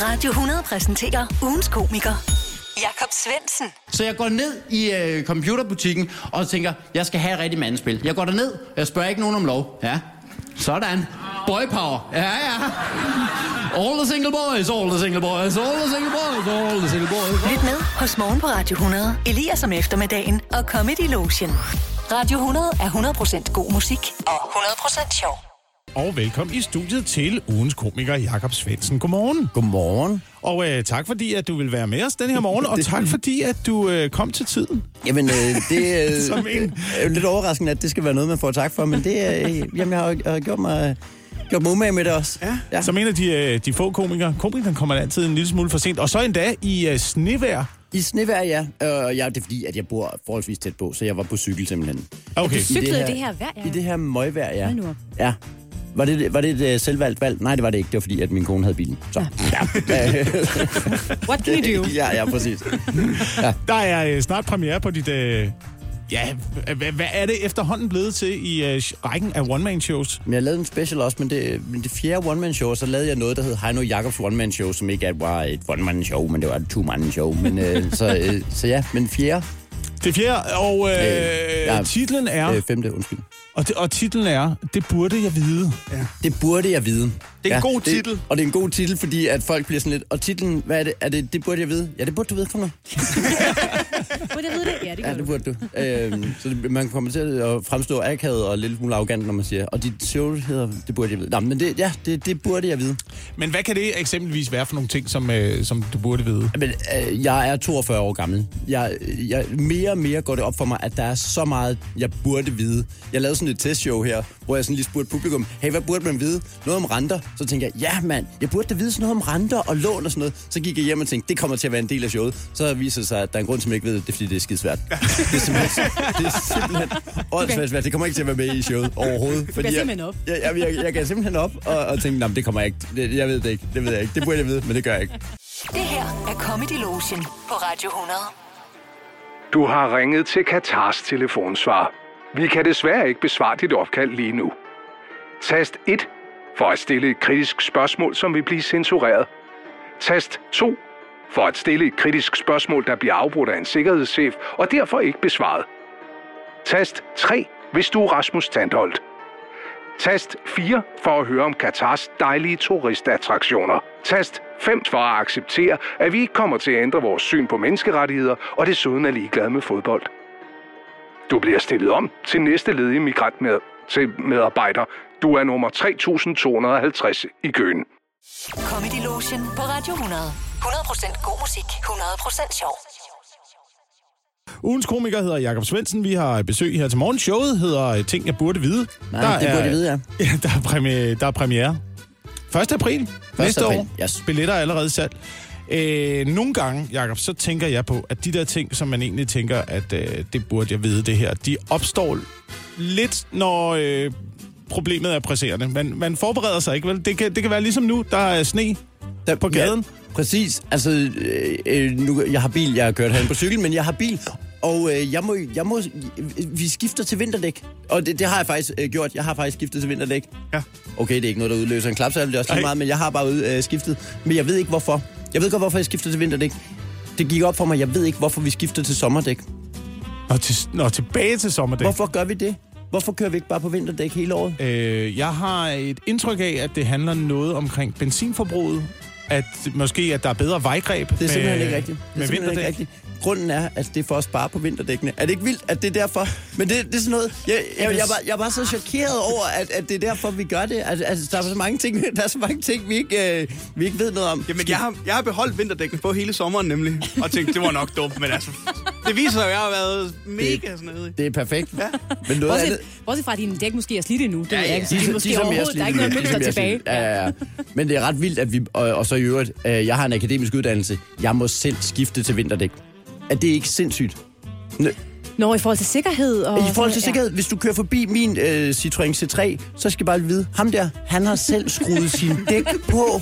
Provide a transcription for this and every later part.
Radio 100 præsenterer ugens komiker. Jakob Svendsen. Så jeg går ned i øh, computerbutikken og tænker, jeg skal have et rigtigt mandespil. Jeg går derned, jeg spørger ikke nogen om lov. Ja, sådan. Boy power. Ja, ja. All the single boys, all the single boys, all the single boys, all the single boys. Lyt med hos Morgen på Radio 100. Elias om eftermiddagen og Comedy Lotion. Radio 100 er 100% god musik og 100% sjov. Og velkommen i studiet til ugens komiker Jakob Svendsen. Godmorgen. Godmorgen. Og øh, tak fordi, at du vil være med os den her morgen, og tak fordi, at du øh, kom til tiden. Jamen, øh, det øh, Som en. er jo lidt overraskende, at det skal være noget, man får tak for, men det er, øh, jamen, jeg har, jeg har gjort mig, gjort mig umage med det også. Ja. ja. Som en af de, øh, de få komikere. Komikeren kommer altid en lille smule for sent. Og så endda i øh, snevejr. I snevejr, ja. Øh, ja, det er fordi, at jeg bor forholdsvis tæt på, så jeg var på cykel simpelthen. Okay. I Cyklede i det her vejr, ja. I det her møgvejr, ja. Hold nu op. Ja. Var det, var det et øh, selvvalgt valg? Nej, det var det ikke. Det var fordi, at min kone havde bilen. Så. Ja. What can you do? ja, ja, præcis. Der er øh, snart premiere på dit... Øh, ja, hvad, hvad er det efterhånden blevet til i øh, rækken af one-man-shows? Men jeg lavede en special også, men det, men det fjerde one-man-show, så lavede jeg noget, der hed Heino Jacobs one-man-show, som ikke var et one-man-show, men det var et two-man-show. Men, øh, så, øh, så ja, men fjerde, Det fjerde, og øh, Øh, ja. titlen er... øh, femte, undskyld. Og, det, og titlen er, det burde jeg vide. Det burde jeg vide. Det er en god titel. Det, og det er en god titel, fordi at folk bliver sådan lidt... Og titlen, hvad er det? Er det, det burde jeg vide? Ja, det burde du vide. Kom nu. Burde jeg vide det? Ja, det Ja, det du. burde du. øhm, så det, man kommer til at fremstå akavet og lidt smule arrogant, når man siger, og dit show hedder, det burde jeg vide. Nå, men det, ja, det, det burde jeg vide. Men hvad kan det eksempelvis være for nogle ting, som, øh, som du burde vide? Men øh, jeg er 42 år gammel. Jeg, jeg, mere og mere går det op for mig, at der er så meget, jeg burde vide. Jeg lavede sådan et testshow her, hvor jeg sådan lige spurgte publikum, hey, hvad burde man vide? Noget om renter. Så tænkte jeg, ja mand, jeg burde da vide sådan noget om renter og lån og sådan noget. Så gik jeg hjem og tænkte, det kommer til at være en del af showet. Så viser det sig, at der er en grund, som jeg ikke ved, det er fordi, det er skidesvært. Det er simpelthen, det er simpelthen åndssvagt svært. Det kommer ikke til at være med i showet overhovedet. Fordi simpelthen op. Jeg, jeg, jeg, jeg gav simpelthen op og, og tænkte, nej, det kommer jeg ikke. Det, jeg ved det ikke. Det ved jeg ikke. Det burde jeg vide, men det gør jeg ikke. Det her er Comedy Lotion på Radio 100. Du har ringet til Katars telefonsvar. Vi kan desværre ikke besvare dit opkald lige nu. Tast 1 for at stille et kritisk spørgsmål, som vil blive censureret. Tast 2 for at stille et kritisk spørgsmål, der bliver afbrudt af en sikkerhedschef og derfor ikke besvaret. Tast 3, hvis du er Rasmus Tandholt. Tast 4 for at høre om Katars dejlige turistattraktioner. Tast 5 for at acceptere, at vi ikke kommer til at ændre vores syn på menneskerettigheder og desuden er ligeglade med fodbold. Du bliver stillet om til næste ledige migrant med, til medarbejder. Du er nummer 3250 i køen. Comedy Lotion på Radio 100. 100% god musik, 100% sjov. Ugens komiker hedder Jakob Svendsen. Vi har besøg her til morgen. Showet hedder øh, Ting, jeg burde vide. Nej, det burde jeg vide, ja. ja der, er premiere, der er premiere. 1. april næste april, år. yes. Billetter er allerede sat. Øh, nogle gange, Jakob, så tænker jeg på, at de der ting, som man egentlig tænker, at øh, det burde jeg vide det her, de opstår lidt, når øh, problemet er presserende. Man, man forbereder sig ikke, vel? Det kan, det kan være ligesom nu, der er sne Der, på gaden. Ja, præcis. Altså, øh, øh, nu, jeg har bil, jeg har kørt herhen på cykel, men jeg har bil, og øh, jeg, må, jeg må, vi skifter til vinterdæk. Og det, det har jeg faktisk øh, gjort. Jeg har faktisk skiftet til vinterdæk. Ja. Okay, det er ikke noget, der udløser en klapsalve, det er også lige meget, men jeg har bare ud, øh, skiftet. Men jeg ved ikke, hvorfor. Jeg ved godt, hvorfor jeg skifter til vinterdæk. Det gik op for mig, jeg ved ikke, hvorfor vi skifter til sommerdæk. Og, til, og tilbage til sommerdæk. Hvorfor gør vi det? Hvorfor kører vi ikke bare på vinterdæk hele året? Øh, jeg har et indtryk af, at det handler noget omkring benzinforbruget. At måske, at der er bedre vejgreb Det er simpelthen ikke rigtigt. Det er med simpelthen ikke vinterdæk. rigtigt. Grunden er, at det er for at spare på vinterdækkene. Er det ikke vildt, at det er derfor? Men det, det er sådan noget... Jeg, jeg, jeg, jeg, var, jeg var så chokeret over, at, at det er derfor, vi gør det. Altså, altså, der er så mange ting, der er så mange ting vi, ikke, øh, vi ikke ved noget om. Jamen, jeg har, jeg har beholdt vinterdækken på hele sommeren nemlig, og tænkt, det var nok dumt, men altså, det viser sig jo, at jeg har været mega snedig. Det er perfekt. Ja. Men noget Bortset, andet... bortset fra, at dine dæk måske er slidte nu. Det Ja, ja, ja. ja. De, De, er- er måske de er så overhovedet, der er ikke noget mønster De er mere tilbage. Ja, ja, ja. Men det er ret vildt, at vi... Og, og så i øvrigt, øh, jeg har en akademisk uddannelse. Jeg må selv skifte til vinterdæk. Er det ikke sindssygt? Nå, i forhold til sikkerhed og... I forhold til ja. sikkerhed, hvis du kører forbi min øh, Citroën C3, så skal jeg bare vide, ham der, han har selv skruet sin dæk på.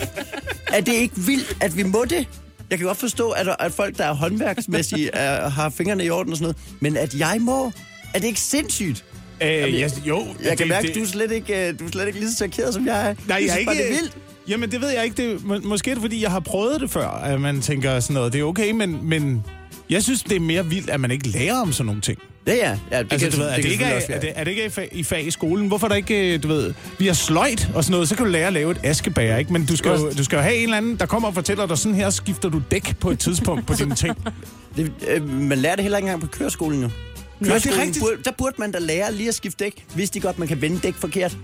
Er det ikke vildt, at vi må det? Jeg kan godt forstå, at, at folk, der er håndværksmæssige, er, har fingrene i orden og sådan noget. Men at jeg må, er det ikke sindssygt? Øh, ja, jo. Jeg kan mærke, at du er slet ikke, øh, du er slet ikke lige så chokeret, som jeg er. Nej, jeg er synes bare, ikke... det er vildt. Jamen, det ved jeg ikke. Det, må, måske er det, fordi jeg har prøvet det før, at man tænker sådan noget. Det er okay, men, men jeg synes, det er mere vildt, at man ikke lærer om sådan nogle ting. Ja, ja. ja det Altså, kan, du ved, er, det ikke, er, også er, være. det, er det ikke i fag, i fag i skolen? Hvorfor er der ikke, øh, du ved, vi har sløjt og sådan noget, så kan du lære at lave et askebager, ikke? Men du skal, jo, du skal jo have en eller anden, der kommer og fortæller dig, sådan her skifter du dæk på et tidspunkt på dine ting. Det, øh, man lærer det heller ikke engang på køreskolen, jo. det er Køreskolen rigtigt. Burde, der burde man da lære lige at skifte dæk. Vidste de godt, man kan vende dæk forkert?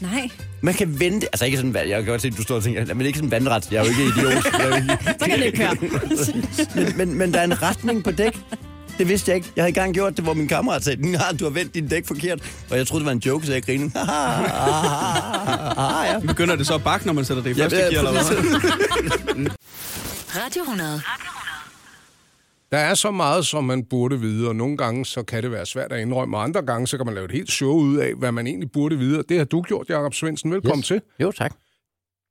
Nej. Man kan vende det. Altså ikke sådan, jeg kan godt se, at du står og tænker, men ikke sådan vandret. Jeg er jo ikke idiot. Jeg er jo ikke, Så kan det ikke køre. men, men, men der er en retning på dæk. Det vidste jeg ikke. Jeg havde engang gjort det, hvor min kammerat sagde, nej, du har vendt din dæk forkert. Og jeg troede, det var en joke, så jeg grinede. ah, ja. Begynder det så at bakke, når man sætter det i Ja, første er gear, eller hvad? Radio 100. Der er så meget, som man burde vide, og nogle gange så kan det være svært at indrømme, og andre gange så kan man lave et helt show ud af, hvad man egentlig burde vide. Og det har du gjort, Jakob Svendsen. Velkommen yes. til. Jo, tak.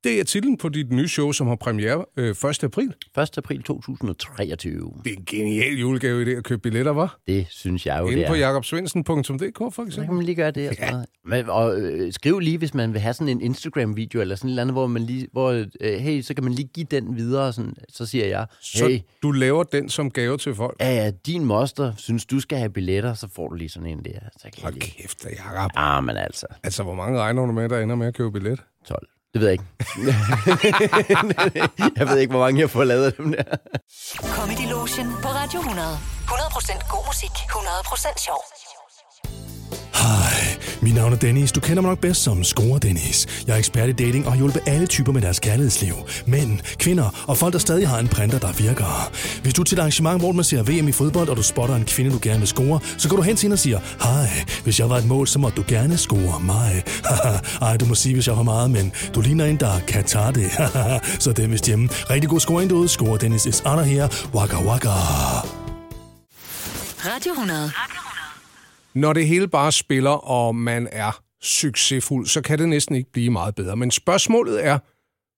Det er titlen på dit nye show, som har premiere øh, 1. april. 1. april 2023. Det er en genial julegave i det at købe billetter, var? Det synes jeg jo, Inde det på er. jakobsvendsen.dk for Så kan eksempel. man lige gøre det. Og, sådan noget. Men, og øh, skriv lige, hvis man vil have sådan en Instagram-video, eller sådan et eller andet, hvor man lige, hvor, øh, hey, så kan man lige give den videre, sådan, så siger jeg, Så hey, du laver den som gave til folk. ja, din moster synes, du skal have billetter, så får du lige sådan en der. Så kan Hold lige... kæft, Jacob. Ah, men altså, Altså, hvor mange regner du med, der ender med at købe billet? 12. Det ved jeg ikke. jeg ved ikke, hvor mange jeg får lavet af dem der. Comedy Lotion på Radio 100. 100% god musik. 100% sjov. Hej, mit navn er Dennis. Du kender mig nok bedst som Score Dennis. Jeg er ekspert i dating og har hjulpet alle typer med deres kærlighedsliv. Mænd, kvinder og folk, der stadig har en printer, der virker. Hvis du er til et arrangement, hvor man ser VM i fodbold, og du spotter en kvinde, du gerne vil score, så går du hen til hende og siger, hej, hvis jeg var et mål, så må du gerne score mig. Ej, du må sige, hvis jeg har meget, men du ligner en, der kan tage det. så det er vist hjemme. Rigtig god scoring derude. Score Dennis is under her. Waka waka. Radio 100. Når det hele bare spiller, og man er succesfuld, så kan det næsten ikke blive meget bedre. Men spørgsmålet er,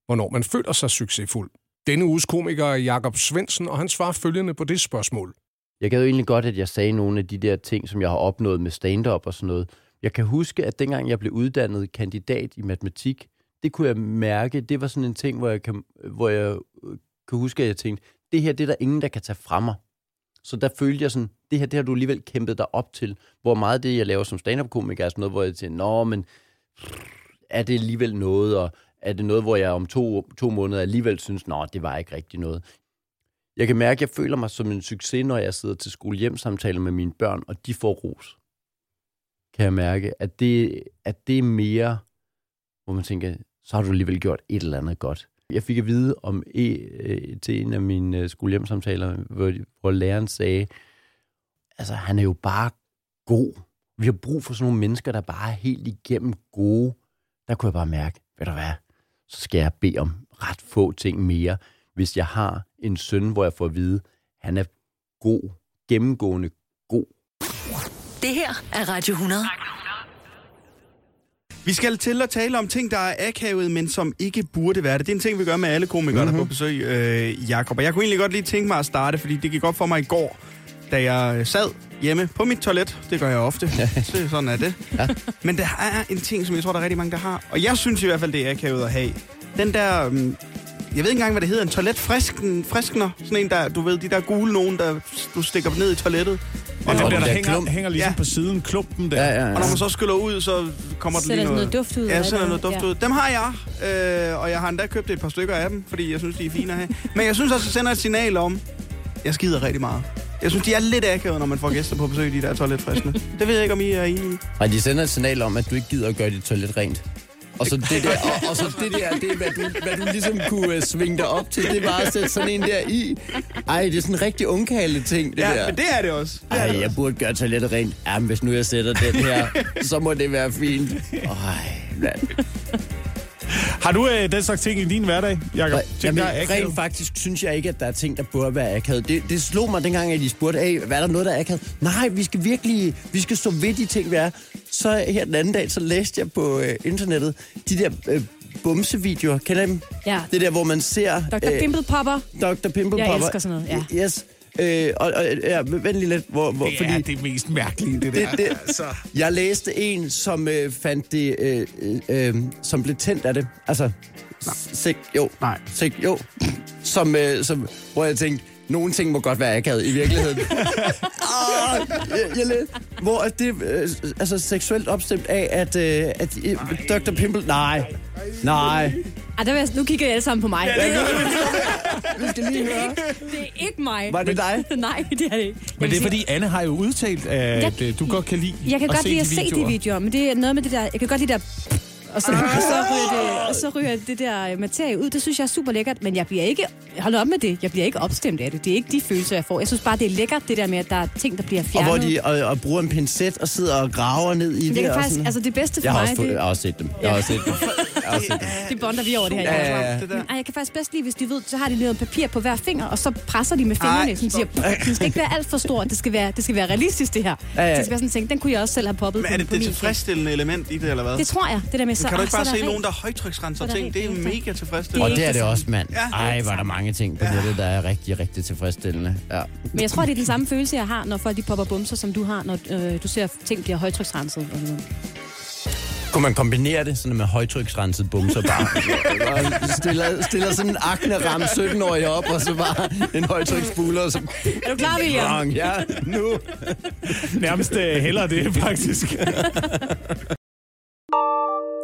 hvornår man føler sig succesfuld. Denne uges komiker er Jakob Svendsen, og han svarer følgende på det spørgsmål. Jeg gad jo egentlig godt, at jeg sagde nogle af de der ting, som jeg har opnået med stand-up og sådan noget. Jeg kan huske, at dengang jeg blev uddannet kandidat i matematik, det kunne jeg mærke, det var sådan en ting, hvor jeg kan, hvor jeg øh, kan huske, at jeg tænkte, det her det er der ingen, der kan tage fra mig. Så der følte jeg sådan, det her det har du alligevel kæmpet dig op til. Hvor meget det, jeg laver som stand-up-komiker, er sådan noget, hvor jeg tænker, nå, men er det alligevel noget, og er det noget, hvor jeg om to, to måneder alligevel synes, nå, det var ikke rigtig noget. Jeg kan mærke, at jeg føler mig som en succes, når jeg sidder til skolehjemsamtale med mine børn, og de får ros. Kan jeg mærke, at det, at det er mere, hvor man tænker, så har du alligevel gjort et eller andet godt. Jeg fik at vide om e, øh, til en af mine øh, hvor, hvor læreren sagde, altså han er jo bare god. Vi har brug for sådan nogle mennesker, der bare er helt igennem gode. Der kunne jeg bare mærke, ved du hvad, så skal jeg bede om ret få ting mere, hvis jeg har en søn, hvor jeg får at vide, han er god, gennemgående god. Det her er Radio 100. Vi skal til at tale om ting, der er akavet, men som ikke burde være det. Det er en ting, vi gør med alle komikere, mm-hmm. der er på besøg, øh, Jakob. Og jeg kunne egentlig godt lige tænke mig at starte, fordi det gik op for mig i går, da jeg sad hjemme på mit toilet. Det gør jeg ofte. Så sådan er det. Ja. Men der er en ting, som jeg tror, der er rigtig mange, der har. Og jeg synes i hvert fald, det er akavet at have. Den der... Um, jeg ved ikke engang, hvad det hedder. En toiletfriskner. Sådan en, der, du ved, de der gule nogen, der du stikker ned i toilettet. Og den der, der der hænger, klump. hænger ligesom Ja. på siden, klumpen der. Ja, ja, Og når man så skyller ud, så kommer der lige sådan noget... noget duft ud, Ja, sender noget duft Ja. ud. Dem har jeg, øh, og jeg har endda købt et par stykker af dem, fordi jeg synes, de er fine at have. Men jeg synes også, det sender et signal om, jeg skider rigtig meget. Jeg synes, de er lidt akavet, når man får gæster på besøg, de der toiletfriskende. Det ved jeg ikke, om I er enige i. Og de sender et signal om, at du ikke gider at gøre dit toilet rent. Og så det der, og, og så det der, det hvad du, hvad du ligesom kunne uh, svinge dig op til, det var at sætte sådan en der i. Ej, det er sådan en rigtig ungkale ting, det Ja, der. men det er det også. Det Ej, det jeg også. burde gøre toilettet rent. Jamen, hvis nu jeg sætter den her, så må det være fint. Ej, mand. Har du øh, den slags ting i din hverdag, Jacob? Ting, Jamen, der er akavet? rent faktisk synes jeg ikke, at der er ting, der burde være akavet. Det, det slog mig dengang, at de spurgte, hey, hvad er der noget, der er akavet? Nej, vi skal virkelig, vi skal stå ved de ting, vi er. Så her den anden dag, så læste jeg på øh, internettet de der øh, bumsevideoer. Kender I dem? Ja. Det der, hvor man ser... Dr. Pimple Popper. Dr. Pimple Jeg Popper. elsker sådan noget, ja. Yes. Øh, og, og, ja, vent lige lidt, hvor, hvor, Det fordi... er det mest mærkelige, det der. Det, det, altså. Jeg læste en, som øh, fandt det, øh, øh, øh, som blev tændt af det. Altså, Sek, jo. Nej. Sek, jo. Som, øh, som, hvor jeg tænkte, nogle ting må godt være akavet i virkeligheden. ah, jeg, jeg, læ- hvor er det øh, altså seksuelt opstemt af, at, øh, at øh, Dr. Pimple... Nej. Nej. Ej, der vil jeg, nu kigger I alle sammen på mig. Ja, det, Vi skal lige høre. det er ikke mig. Var det dig? Nej, det er det ikke. Jeg Men det er fordi, Anne har jo udtalt, at øh, du godt kan lide Jeg kan godt lide at se de videoer. videoer, men det er noget med det der... Jeg kan godt lide der... Og så, og, så ryger det, og så ryger det der materie ud. Det synes jeg er super lækkert, men jeg bliver ikke... Hold op med det. Jeg bliver ikke opstemt af det. Det er ikke de følelser, jeg får. Jeg synes bare, det er lækkert, det der med, at der er ting, der bliver Og fjernet. hvor de og, og bruger en pincet og sidder og graver ned i det. det og faktisk, sådan. altså det bedste for jeg har, mig, også, det, jeg har også set dem. Jeg har også set dem. Jeg har også set dem. det bonder vi over det her. Ja, Ja, ja. Det. Ej, jeg kan faktisk bedst lide, hvis de ved, så har de noget papir på hver finger, og så presser de med fingrene. Ej, sådan siger, den skal ikke være alt for stor. Det skal være, det skal være realistisk, det her. Ja, ja. Det skal være sådan en ting. Den kunne jeg også selv have poppet Men er på, det på det tilfredsstillende element i det, eller hvad? Det tror jeg. Det der med så... kan du ikke så bare er se nogen, der højtryksrenser Så er ting? Det er mega tilfredsstillende. Og det er det det også, mand. Ej, var der mange ting på nettet, der er rigtig, rigtig tilfredsstillende. Ja. Men jeg tror, det er den samme følelse, jeg har, når folk de popper bumser, som du har, når øh, du ser ting bliver højtryksrenset. og sådan noget. Kunne man kombinere det sådan med højtryksrenset bumser bare? Og stiller, stiller sådan en akne-ram 17-årig op, og så bare en højtryksbuler. Og så... Er du klar, William? Ja, nu. Nærmest øh, hellere det, faktisk.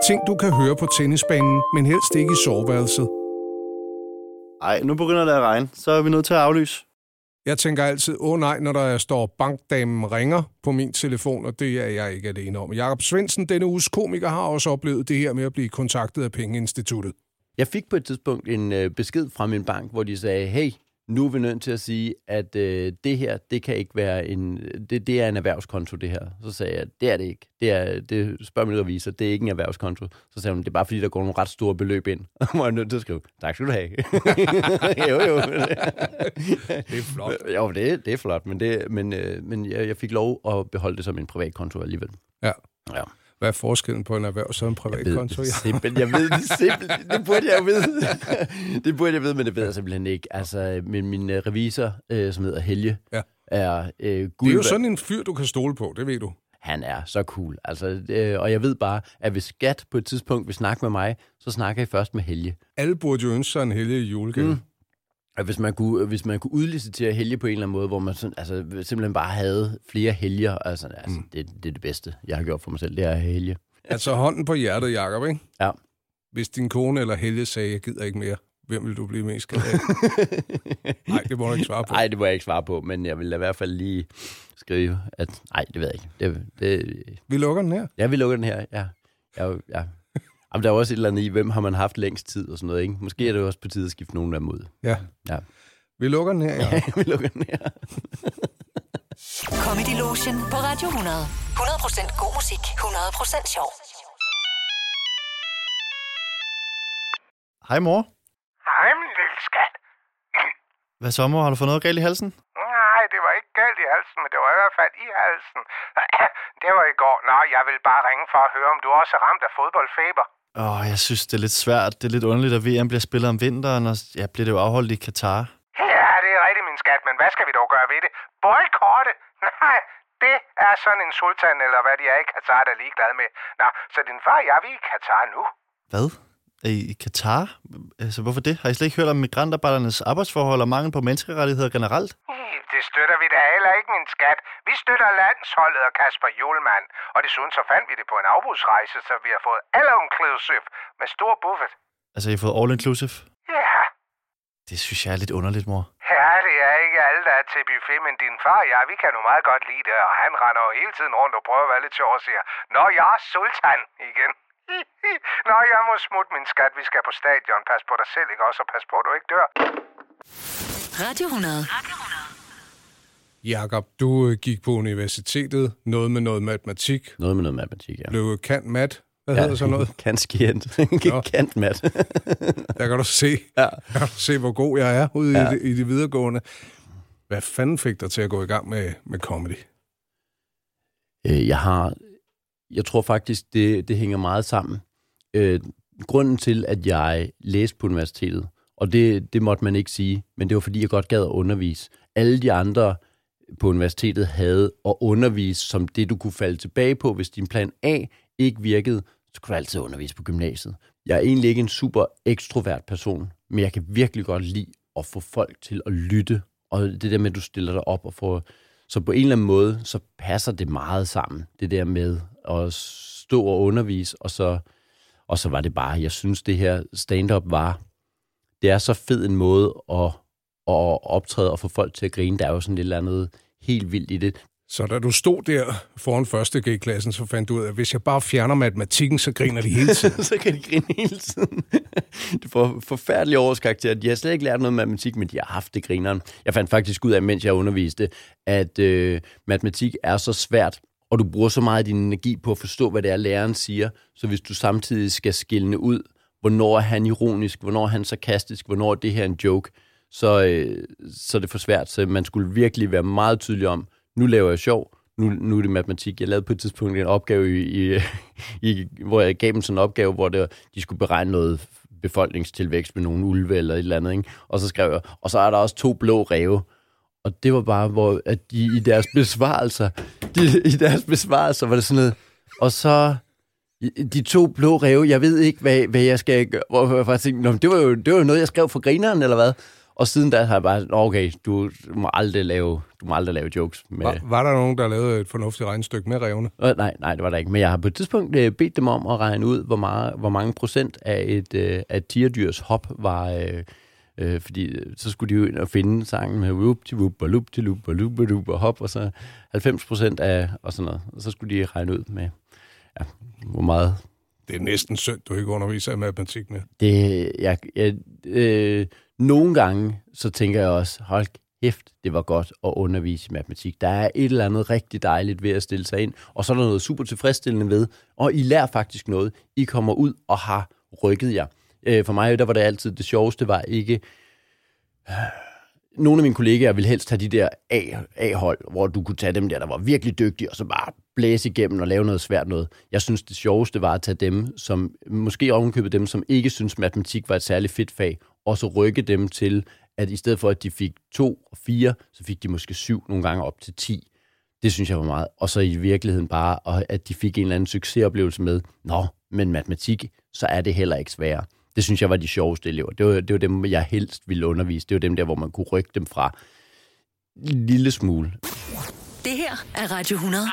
Ting, du kan høre på tennisbanen, men helst ikke i soveværelset. Ej, nu begynder det at regne. Så er vi nødt til at aflyse. Jeg tænker altid, åh oh, nej, når der står bankdamen ringer på min telefon, og det er jeg ikke alene om. Jakob Svendsen, denne uges komiker, har også oplevet det her med at blive kontaktet af Pengeinstituttet. Jeg fik på et tidspunkt en øh, besked fra min bank, hvor de sagde, hey, nu er vi nødt til at sige, at øh, det her, det kan ikke være en, det, det er en erhvervskonto, det her. Så sagde jeg, det er det ikke. Det er, det spørger min revisor, det er ikke en erhvervskonto. Så sagde hun, det er bare fordi, der går nogle ret store beløb ind. Og må jeg nødt til at skrive, tak skal du have. jo, jo. Det er flot. Jo, det, det er flot, men, det, men, øh, men jeg, jeg fik lov at beholde det som en privat konto alligevel. Ja. Ja. Hvad er forskellen på en erhvervs- og en privat Jeg simpelthen. Jeg ved det simpelthen. Det burde jeg vide. det burde jeg vide, men det ved jeg simpelthen ikke. Altså, men min øh, revisor, øh, som hedder Helge, Ja. er øh, gud, Det er jo sådan en fyr, du kan stole på, det ved du. Han er så cool. Altså, øh, og jeg ved bare, at hvis skat på et tidspunkt vil snakke med mig, så snakker jeg først med Helge. Alle burde jo ønske sig en heldig julegave. Mm. Hvis man kunne, hvis man kunne udlicitere Helge på en eller anden måde, hvor man sådan, altså, simpelthen bare havde flere helger, altså, altså mm. det, det er det bedste, jeg har gjort for mig selv, det er Helge. Altså hånden på hjertet, Jacob, ikke? Ja. Hvis din kone eller Helge sagde, jeg gider ikke mere, hvem vil du blive mest glad af? Nej, det må du ikke svare på. Nej, det må jeg ikke svare på, men jeg vil i hvert fald lige skrive, at nej, det ved jeg ikke. Det, det, Vi lukker den her. ja, vi lukker den her. Ja. Ja, ja. Jamen, der er også et eller andet i, hvem har man haft længst tid og sådan noget, ikke? Måske er det jo også på tide at skifte nogen af dem ud. Ja. Ja. Vi lukker den her, ja. vi lukker den her. Comedy Lotion på Radio 100. 100% god musik, 100% sjov. Hej mor. Hej, min lille skat. Hvad så, mor? Har du fået noget galt i halsen? Nej, det var ikke galt i halsen, men det var i hvert fald i halsen. Det var i går. Nå, jeg vil bare ringe for at høre, om du også er ramt af fodboldfeber. Åh, oh, jeg synes, det er lidt svært. Det er lidt underligt, at VM bliver spillet om vinteren, og ja, bliver det jo afholdt i Katar. Ja, det er rigtigt, min skat, men hvad skal vi dog gøre ved det? Boykotte? Nej, det er sådan en sultan, eller hvad de er i Katar, der er ligeglad med. Nå, så din far og jeg, vi er i Katar nu. Hvad? I Katar? Altså, hvorfor det? Har I slet ikke hørt om migrantarbejdernes arbejdsforhold og mangel på menneskerettigheder generelt? Ih, Det støtter vi da heller ikke, min skat. Vi støtter landsholdet og Kasper Julemand. Og desuden så fandt vi det på en afbudsrejse, så vi har fået all-inclusive med stor buffet. Altså, I har fået all inclusive? Ja, Det synes jeg er lidt underligt, mor. ja, det er ikke alle, der er til buffet, men din far og jeg, vi kan nu meget godt lide det, og han render jo hele tiden rundt og prøver at være lidt sjov og siger, Nå, jeg er sultan igen. Nå, jeg må smutte, min skat. Vi skal på stadion. Pas på dig selv, ikke også? Og pas på, at du ikke dør. Radio 100. Jakob, du øh, gik på universitetet, noget med noget matematik, Noget med noget matematik, ja. blev kant mat. Hvad ja. hedder sådan noget? Kantskient. Kant, mat. Der kan du se, ja. der kan du se hvor god jeg er ude ja. I, det, i det videregående. Hvad fanden fik dig til at gå i gang med, med comedy? Øh, jeg har... Jeg tror faktisk, det, det hænger meget sammen. Øh, grunden til, at jeg læste på universitetet, og det, det måtte man ikke sige, men det var fordi, jeg godt gad at undervise. Alle de andre på universitetet havde at undervise som det, du kunne falde tilbage på, hvis din plan A ikke virkede, så kunne du altid undervise på gymnasiet. Jeg er egentlig ikke en super ekstrovert person, men jeg kan virkelig godt lide at få folk til at lytte. Og det der med, at du stiller dig op og får... Så på en eller anden måde, så passer det meget sammen. Det der med at stå og undervise, og så, og så var det bare, jeg synes, det her stand-up var... Det er så fed en måde at, at optræde og få folk til at grine. Der er jo sådan et eller andet helt vildt i det. Så da du stod der foran første G-klassen, så fandt du ud af, at hvis jeg bare fjerner matematikken, så griner de hele tiden. så kan de grine hele tiden. det får forfærdelige årskarakter. De har slet ikke lært noget matematik, men de har haft det grineren. Jeg fandt faktisk ud af, mens jeg underviste, at øh, matematik er så svært, og du bruger så meget af din energi på at forstå, hvad det er, læreren siger. Så hvis du samtidig skal skille ud, hvornår er han ironisk, hvornår er han sarkastisk, hvornår er det her en joke, så, øh, så er det for svært. Så man skulle virkelig være meget tydelig om, nu laver jeg sjov, nu, nu er det matematik. Jeg lavede på et tidspunkt en opgave, i, i, i, hvor jeg gav dem sådan en opgave, hvor det, de skulle beregne noget befolkningstilvækst med nogle ulve eller et eller andet. Ikke? Og så skrev jeg, og så er der også to blå ræve. Og det var bare, hvor at de i deres besvarelser, de, i deres besvarelser var det sådan noget, og så de to blå ræve, jeg ved ikke, hvad, hvad jeg skal gøre. Hvor jeg faktisk tænkte, det var, jo, det var jo noget, jeg skrev for grineren, eller hvad? Og siden da har jeg bare, okay, du, du må aldrig lave, du må aldrig lave jokes. Med... Var, var der nogen, der lavede et fornuftigt regnestykke med revne? Øh, nej, nej, det var der ikke. Men jeg har på et tidspunkt øh, bedt dem om at regne ud, hvor, meget, hvor mange procent af et, øh, af et tierdyrs hop var... Øh, øh, fordi øh, så skulle de jo ind og finde sangen med whoop til whoop og loop til loop og loop og loop og hop, og så 90 procent af og sådan noget. Og så skulle de regne ud med, ja, hvor meget... Det er næsten synd, du ikke underviser i matematik med. Det, jeg, jeg, øh, nogle gange, så tænker jeg også, hold kæft, det var godt at undervise i matematik. Der er et eller andet rigtig dejligt ved at stille sig ind, og så er der noget super tilfredsstillende ved, og I lærer faktisk noget. I kommer ud og har rykket jer. Øh, for mig, der var det altid det sjoveste, var ikke... Øh, nogle af mine kollegaer ville helst have de der A-hold, hvor du kunne tage dem der, der var virkelig dygtige, og så bare blæse igennem og lave noget svært noget. Jeg synes, det sjoveste var at tage dem, som måske ovenkøbet dem, som ikke synes, matematik var et særligt fedt fag, og så rykke dem til, at i stedet for, at de fik to og fire, så fik de måske syv, nogle gange op til ti. Det synes jeg var meget. Og så i virkeligheden bare, at de fik en eller anden succesoplevelse med, nå, men matematik, så er det heller ikke sværere. Det synes jeg var de sjoveste elever. Det var, det var dem, jeg helst ville undervise. Det var dem der, hvor man kunne rykke dem fra en lille smule. Det her er Radio 100.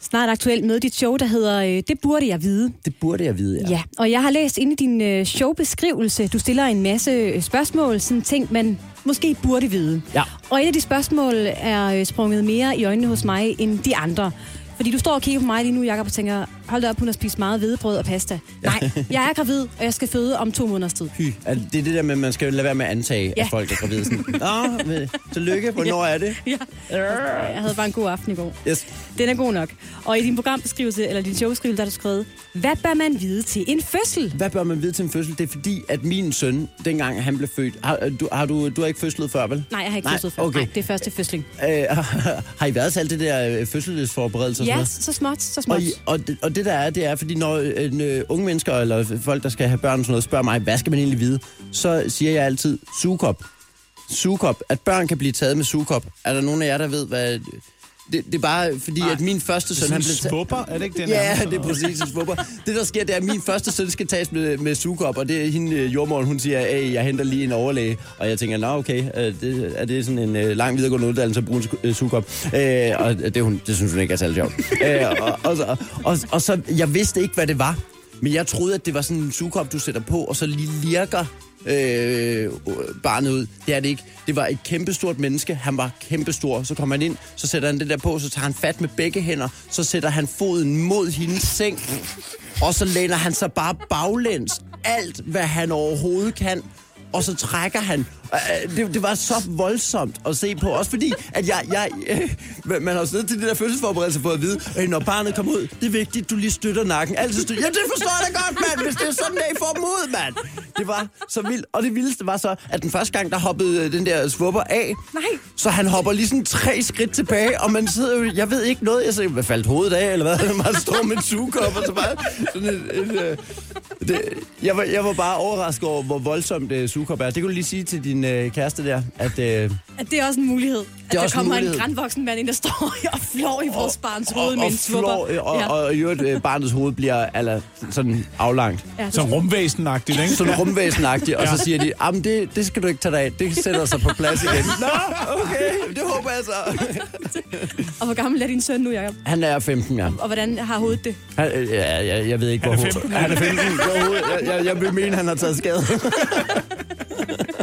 Snart aktuelt med dit show, der hedder øh, Det burde jeg vide. Det burde jeg vide, ja. Ja, og jeg har læst inde i din øh, showbeskrivelse, du stiller en masse øh, spørgsmål, sådan ting, man måske burde vide. Ja. Og et af de spørgsmål er øh, sprunget mere i øjnene hos mig end de andre. Fordi du står og kigger på mig lige nu, Jacob, og tænker, hold da op, hun har spist meget hvedebrød og pasta. Nej, jeg er gravid, og jeg skal føde om to måneders tid. Hy. Er Det er det der med, at man skal lade være med at antage, Ja. at folk er gravide. Sådan, Nå, men tillykke, hvornår er det? Ja. Jeg havde bare en god aften i går. Yes. Den er god nok. Og i din programbeskrivelse, eller din showbeskrivelse, der er du skrevet, hvad bør man vide til en fødsel? Hvad bør man vide til en fødsel? Det er fordi, at min søn, dengang han blev født... Har, du, har du, du har ikke fødslet før, vel? Nej, jeg har ikke Nej, fødslet før. okay. Nej, det er første fødsling. Øh, har I været til alt det der øh, fødselsforberedelse? og Ja, så småt, så Og, småt. I, og, det, og det der er, det er, fordi når øh, øh, unge mennesker, eller folk, der skal have børn og sådan noget, spørger mig, hvad skal man egentlig vide? Så siger jeg altid, sugekop. Sugekop. At børn kan blive taget med sugekop. Er der nogen af jer, der ved, hvad... Det, det er bare fordi, at min første søn... Sådan han blev svupper, er det ikke det? Ja, det er præcis en svupper. Det, der sker, det er, at min første søn skal tages med, med sugekop, og det er hende, øh, jordmoren, hun siger, at jeg henter lige en overlæge. Og jeg tænker, nå okay, øh, det, er det sådan en øh, lang videregående uddannelse at bruge en su- sugekop? Øh, og det, hun, det synes hun ikke er særlig sjovt. øh, og, og, og, og, og så, jeg vidste ikke, hvad det var. Men jeg troede, at det var sådan en sugekop, du sætter på, og så lige lirker Øh, øh, barnet ud. Det er det ikke. Det var et kæmpestort menneske. Han var kæmpestor. Så kommer han ind, så sætter han det der på, så tager han fat med begge hænder, så sætter han foden mod hendes seng, og så læner han sig bare baglæns. Alt, hvad han overhovedet kan. Og så trækker han. Øh, Det, det var så voldsomt at se på. Også fordi, at jeg... jeg øh, man har jo siddet til det der fødselsforberedelse for at vide, at når barnet kommer ud, det er vigtigt, du lige støtter nakken. Altid støtter. Ja, det forstår jeg da godt, mand, hvis det er sådan, at I får dem ud, mand. Det var så vildt. Og det vildeste var så, at den første gang, der hoppede øh, den der svupper af, Nej. så han hopper lige sådan tre skridt tilbage, og man sidder jo, jeg ved ikke noget, jeg siger, hvad faldt hovedet af, eller hvad? Man står med en sugekop, og så bare sådan en, en, øh, Det, jeg, var, jeg var bare overrasket over, hvor voldsomt uh, sugekop er. Det kunne du lige sige til din uh, kæreste der, at... Uh, At det er også en mulighed. At er der også en kommer en, mulighed. grandvoksen mand ind, der står og flår i vores barns hoved og, med og, en svupper. flår, og, ja. og, og i øvrigt, uh, barnets hoved bliver eller, sådan aflangt. Ja, det- Som rumvæsenagtigt, ikke? Sådan rumvæsenagtigt, og så siger de, jamen det, det skal du ikke tage dig af, det sætter sig på plads igen. Nå, okay, det håber jeg så. Og hvor gammel er din søn nu, Jacob? Han er 15, ja. Og hvordan har hovedet det? Han, øh, ja, jeg, jeg ved ikke, Han er hvor 15. Han er 15. Hvor hovedet- Jeg, jeg, jeg vil mene, han har taget skade.